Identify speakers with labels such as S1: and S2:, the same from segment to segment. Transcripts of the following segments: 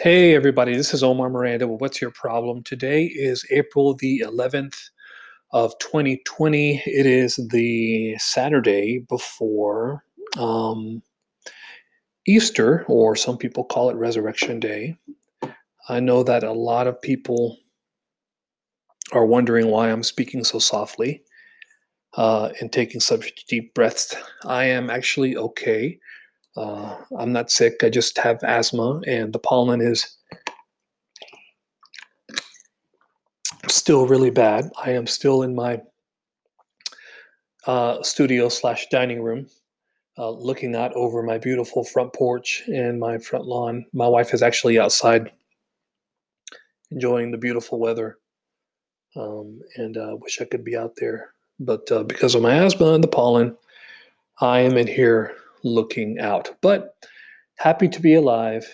S1: Hey, everybody, this is Omar Miranda with What's Your Problem? Today is April the 11th of 2020. It is the Saturday before um, Easter, or some people call it Resurrection Day. I know that a lot of people are wondering why I'm speaking so softly uh, and taking such deep breaths. I am actually okay. Uh, I'm not sick. I just have asthma, and the pollen is still really bad. I am still in my uh, studio slash dining room, uh, looking out over my beautiful front porch and my front lawn. My wife is actually outside enjoying the beautiful weather, um, and uh, wish I could be out there. But uh, because of my asthma and the pollen, I am in here looking out. But happy to be alive.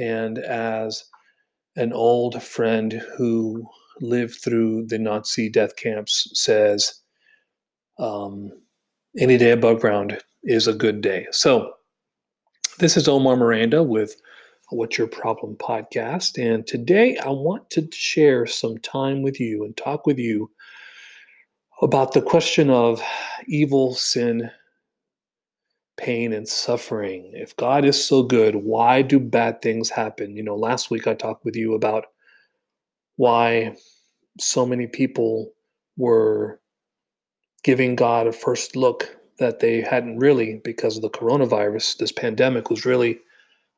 S1: And as an old friend who lived through the Nazi death camps says, um, any day above ground is a good day. So, this is Omar Miranda with What's Your Problem podcast. And today I want to share some time with you and talk with you about the question of evil, sin, pain and suffering. If God is so good, why do bad things happen? You know, last week I talked with you about why so many people were giving God a first look that they hadn't really because of the coronavirus. This pandemic was really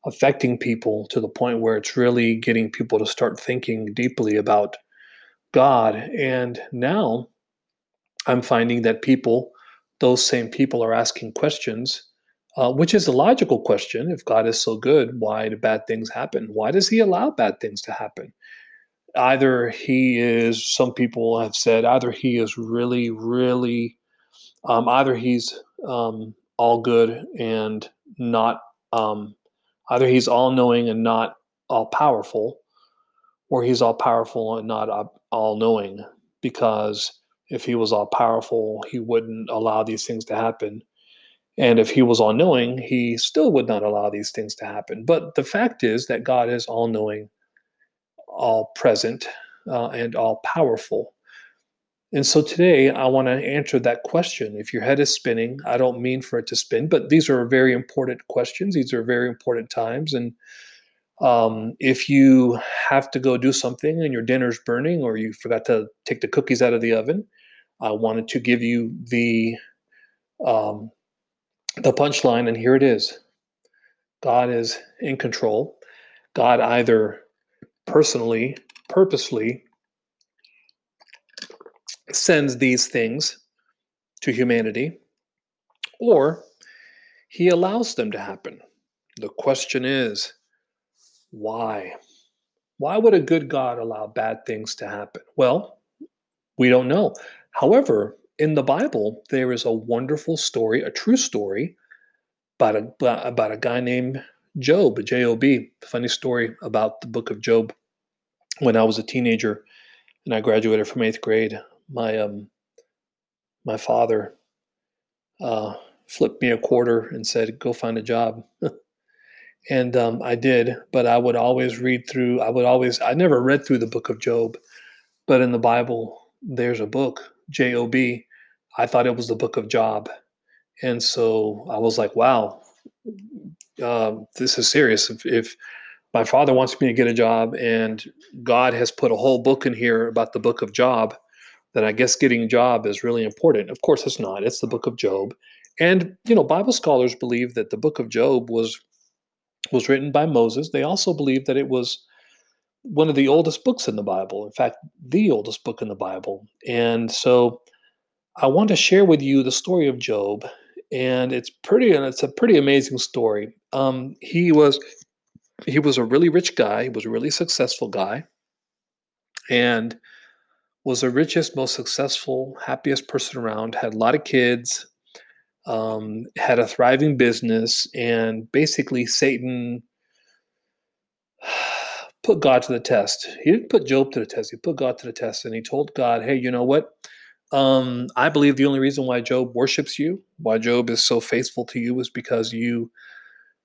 S1: affecting people to the point where it's really getting people to start thinking deeply about God. And now I'm finding that people, those same people, are asking questions uh, which is a logical question. If God is so good, why do bad things happen? Why does He allow bad things to happen? Either He is, some people have said, either He is really, really, um, either He's um, all good and not, um, either He's all knowing and not all powerful, or He's all powerful and not all knowing. Because if He was all powerful, He wouldn't allow these things to happen and if he was all knowing, he still would not allow these things to happen. But the fact is that God is all knowing, all present, uh, and all powerful. And so today I want to answer that question. If your head is spinning, I don't mean for it to spin, but these are very important questions. These are very important times. And um, if you have to go do something and your dinner's burning or you forgot to take the cookies out of the oven, I wanted to give you the um, the punchline, and here it is God is in control. God either personally, purposely sends these things to humanity, or he allows them to happen. The question is, why? Why would a good God allow bad things to happen? Well, we don't know. However, in the Bible, there is a wonderful story, a true story about a about a guy named Job, J O B. Funny story about the book of Job. When I was a teenager and I graduated from eighth grade, my um my father uh, flipped me a quarter and said, "Go find a job." and um, I did, but I would always read through. I would always. I never read through the book of Job, but in the Bible, there's a book, J O B, I thought it was the book of Job. And so I was like, wow, uh, this is serious. If, if, my father wants me to get a job and God has put a whole book in here about the book of Job, then I guess getting a job is really important. Of course, it's not. It's the book of Job. And, you know, Bible scholars believe that the book of Job was was written by Moses. They also believe that it was one of the oldest books in the Bible. In fact, the oldest book in the Bible. And so I want to share with you the story of Job, and it's pretty and it's a pretty amazing story. Um, he was he was a really rich guy. He was a really successful guy, and was the richest, most successful, happiest person around. Had a lot of kids. Um, had a thriving business, and basically Satan put God to the test. He didn't put Job to the test. He put God to the test, and he told God, "Hey, you know what? Um, I believe the only reason why Job worships you, why Job is so faithful to you, is because you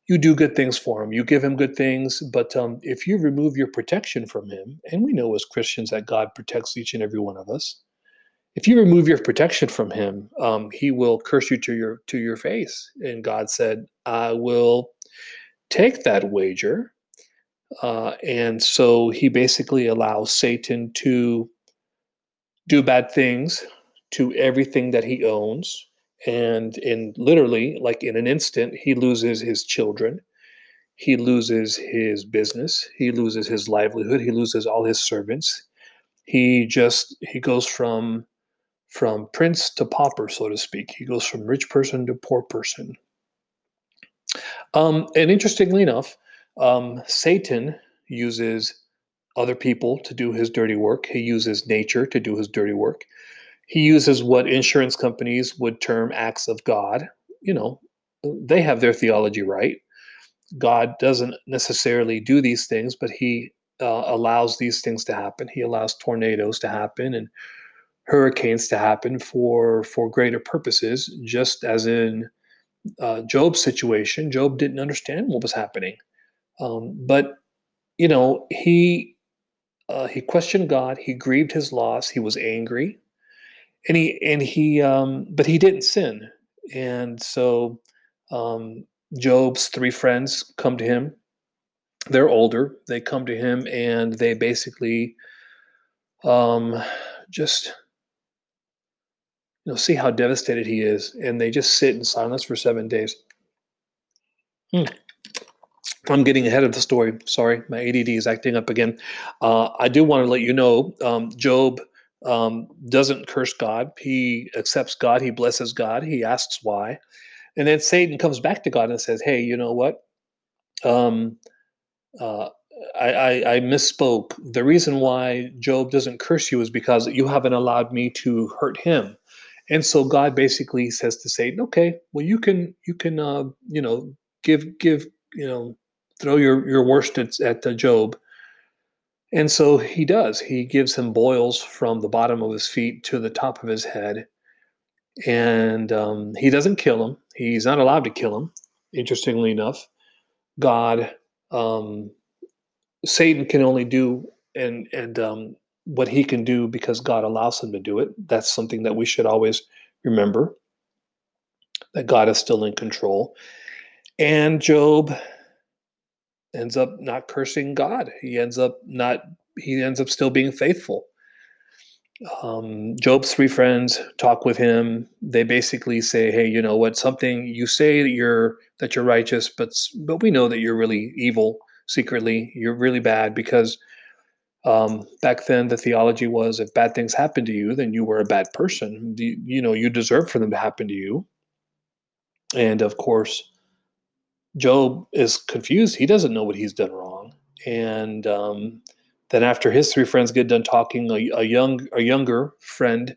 S1: you do good things for him, you give him good things. But um, if you remove your protection from him, and we know as Christians that God protects each and every one of us, if you remove your protection from him, um, he will curse you to your to your face. And God said, "I will take that wager." Uh, and so he basically allows Satan to do bad things to everything that he owns. And in literally like in an instant he loses his children. He loses his business. He loses his livelihood. He loses all his servants. He just he goes from from prince to pauper so to speak. He goes from rich person to poor person. Um, and interestingly enough um, satan uses other people to do his dirty work he uses nature to do his dirty work he uses what insurance companies would term acts of God. You know, they have their theology right. God doesn't necessarily do these things, but he uh, allows these things to happen. He allows tornadoes to happen and hurricanes to happen for for greater purposes. Just as in uh, Job's situation, Job didn't understand what was happening, um, but you know he uh, he questioned God. He grieved his loss. He was angry and he and he um, but he didn't sin and so um, job's three friends come to him they're older they come to him and they basically um, just you know see how devastated he is and they just sit in silence for seven days hmm. I'm getting ahead of the story sorry my add is acting up again uh, i do want to let you know um, job um, doesn't curse God. He accepts God. He blesses God. He asks why. And then Satan comes back to God and says, Hey, you know what? Um, uh, I, I, I, misspoke. The reason why Job doesn't curse you is because you haven't allowed me to hurt him. And so God basically says to Satan, okay, well, you can, you can, uh, you know, give, give, you know, throw your, your worst at, at uh, Job and so he does. He gives him boils from the bottom of his feet to the top of his head. And um, he doesn't kill him. He's not allowed to kill him, interestingly enough. God, um, Satan can only do and, and um, what he can do because God allows him to do it. That's something that we should always remember that God is still in control. And Job ends up not cursing God. He ends up not, he ends up still being faithful. Um, Job's three friends talk with him. They basically say, "Hey, you know what? Something you say that you're that you're righteous, but but we know that you're really evil secretly. You're really bad because um, back then the theology was if bad things happen to you, then you were a bad person. You, you know, you deserve for them to happen to you. And of course, Job is confused. He doesn't know what he's done wrong. And um, then after his three friends get done talking, a, a young a younger friend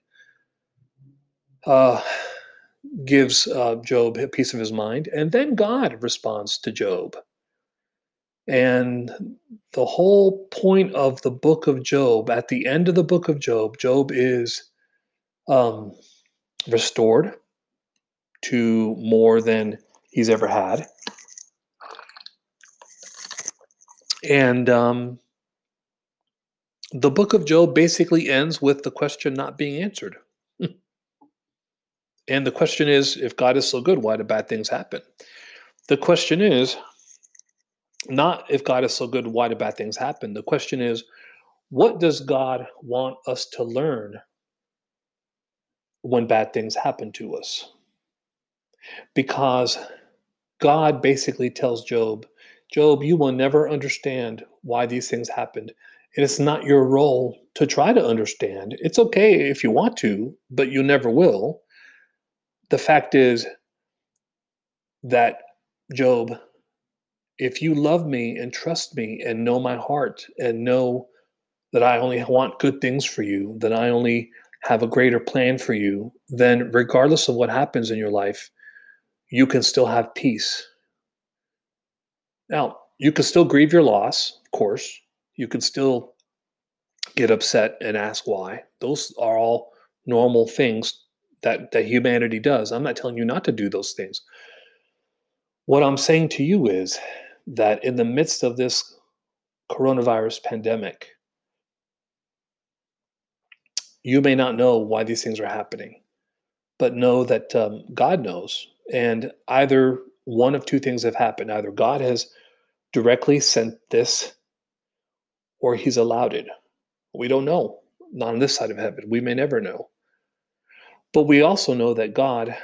S1: uh, gives uh, Job a piece of his mind, and then God responds to Job. And the whole point of the book of Job, at the end of the book of Job, Job is um, restored to more than he's ever had. And um, the book of Job basically ends with the question not being answered. and the question is if God is so good, why do bad things happen? The question is not if God is so good, why do bad things happen? The question is, what does God want us to learn when bad things happen to us? Because God basically tells Job, Job, you will never understand why these things happened. It's not your role to try to understand. It's okay if you want to, but you never will. The fact is that, Job, if you love me and trust me and know my heart and know that I only want good things for you, that I only have a greater plan for you, then regardless of what happens in your life, you can still have peace now, you can still grieve your loss, of course. You can still get upset and ask why. Those are all normal things that, that humanity does. I'm not telling you not to do those things. What I'm saying to you is that in the midst of this coronavirus pandemic, you may not know why these things are happening, but know that um, God knows. And either one of two things have happened either God has directly sent this or he's allowed it. We don't know. Not on this side of heaven. We may never know. But we also know that God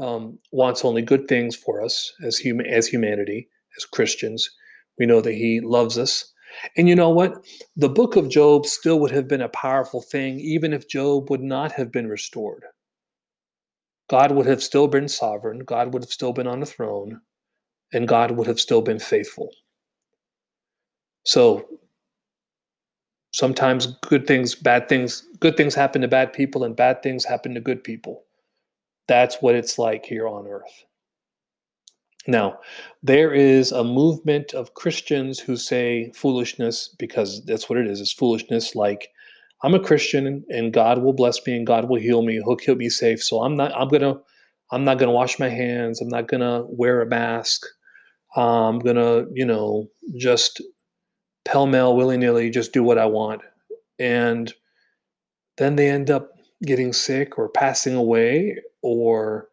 S1: um, wants only good things for us as human as humanity, as Christians. We know that He loves us. And you know what? The book of Job still would have been a powerful thing, even if Job would not have been restored. God would have still been sovereign, God would have still been on the throne, and God would have still been faithful. So sometimes good things, bad things, good things happen to bad people, and bad things happen to good people. That's what it's like here on earth. Now, there is a movement of Christians who say foolishness because that's what it is. It's foolishness. Like, I'm a Christian and God will bless me and God will heal me. He'll keep me safe. So I'm not. I'm gonna. I'm not gonna wash my hands. I'm not gonna wear a mask. I'm gonna, you know, just pell mell, willy nilly, just do what I want, and then they end up getting sick or passing away or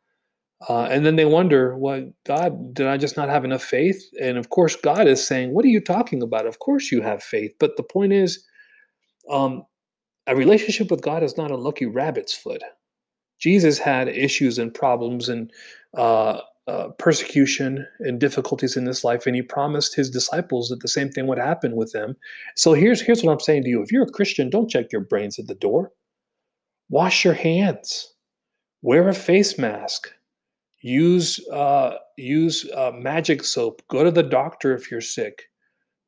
S1: uh, and then they wonder, well, God, did I just not have enough faith? And of course, God is saying, what are you talking about? Of course you have faith. But the point is, um, a relationship with God is not a lucky rabbit's foot. Jesus had issues and problems and uh, uh, persecution and difficulties in this life, and he promised his disciples that the same thing would happen with them. So here's here's what I'm saying to you: If you're a Christian, don't check your brains at the door. Wash your hands. Wear a face mask. Use uh, use uh, magic soap. Go to the doctor if you're sick.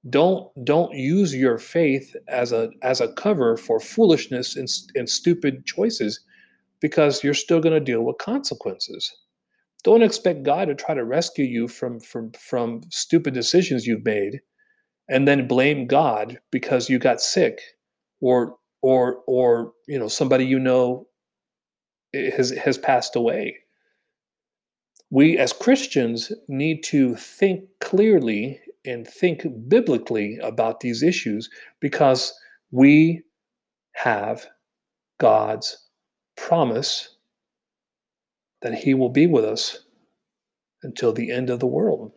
S1: Don't don't use your faith as a as a cover for foolishness and, and stupid choices, because you're still going to deal with consequences. Don't expect God to try to rescue you from from from stupid decisions you've made, and then blame God because you got sick, or or or you know somebody you know has has passed away. We as Christians need to think clearly and think biblically about these issues because we have God's promise that He will be with us until the end of the world.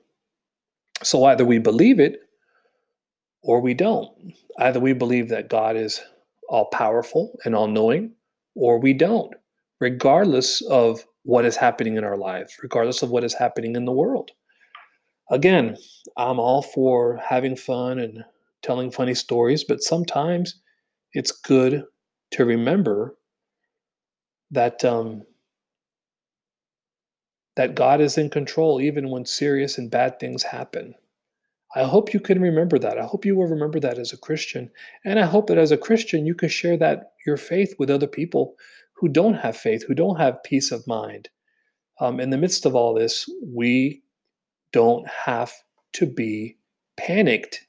S1: So either we believe it or we don't. Either we believe that God is all powerful and all knowing, or we don't, regardless of what is happening in our lives, regardless of what is happening in the world. Again, I'm all for having fun and telling funny stories, but sometimes it's good to remember that um, that God is in control even when serious and bad things happen. I hope you can remember that. I hope you will remember that as a Christian. And I hope that as a Christian, you can share that your faith with other people who don't have faith, who don't have peace of mind. Um, in the midst of all this, we don't have to be panicked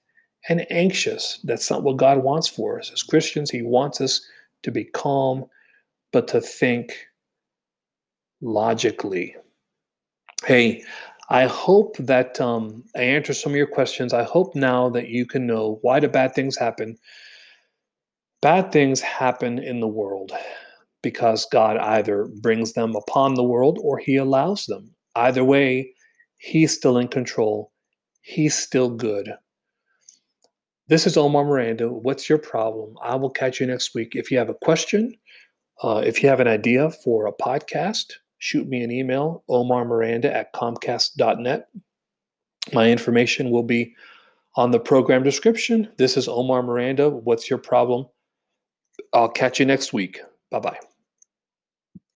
S1: and anxious. That's not what God wants for us. As Christians, He wants us to be calm, but to think logically. Hey, I hope that um, I answer some of your questions. I hope now that you can know why do bad things happen. Bad things happen in the world because God either brings them upon the world or he allows them. Either way, he's still in control. He's still good. This is Omar Miranda. What's your problem? I will catch you next week. If you have a question, uh, if you have an idea for a podcast, shoot me an email, omarmiranda at comcast.net. My information will be on the program description. This is Omar Miranda. What's your problem? I'll catch you next week. Bye bye.